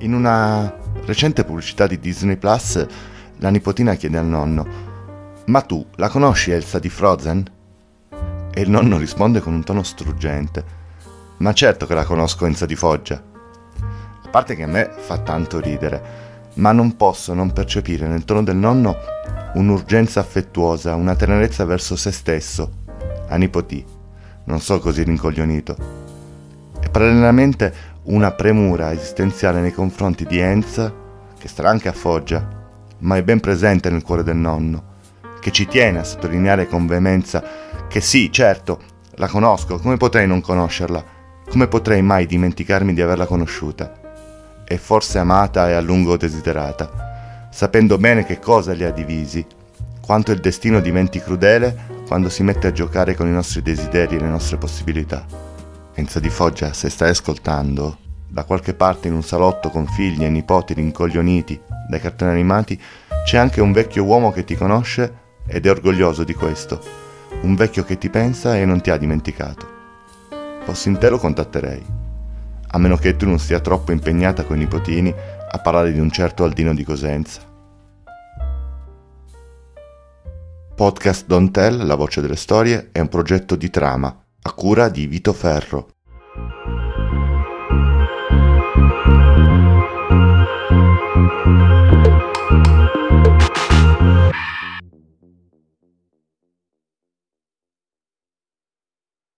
In una recente pubblicità di Disney Plus, la nipotina chiede al nonno: Ma tu la conosci Elsa di Frozen? E il nonno risponde con un tono struggente: Ma certo che la conosco Elsa di Foggia. A parte che a me fa tanto ridere, ma non posso non percepire nel tono del nonno un'urgenza affettuosa, una tenerezza verso se stesso, a nipotì, non so così rincoglionito. E parallelamente una premura esistenziale nei confronti di Enza, che starà anche a Foggia, ma è ben presente nel cuore del nonno, che ci tiene a sottolineare con veemenza che sì, certo, la conosco, come potrei non conoscerla? Come potrei mai dimenticarmi di averla conosciuta? E forse amata e a lungo desiderata, sapendo bene che cosa li ha divisi, quanto il destino diventi crudele quando si mette a giocare con i nostri desideri e le nostre possibilità. Enza di Foggia, se stai ascoltando, da qualche parte in un salotto con figli e nipoti rincoglioniti dai cartoni animati, c'è anche un vecchio uomo che ti conosce ed è orgoglioso di questo. Un vecchio che ti pensa e non ti ha dimenticato. Fossi in te lo contatterei. A meno che tu non sia troppo impegnata coi nipotini a parlare di un certo Aldino di Cosenza. Podcast Don't Tell, la voce delle storie, è un progetto di trama a cura di Vito Ferro.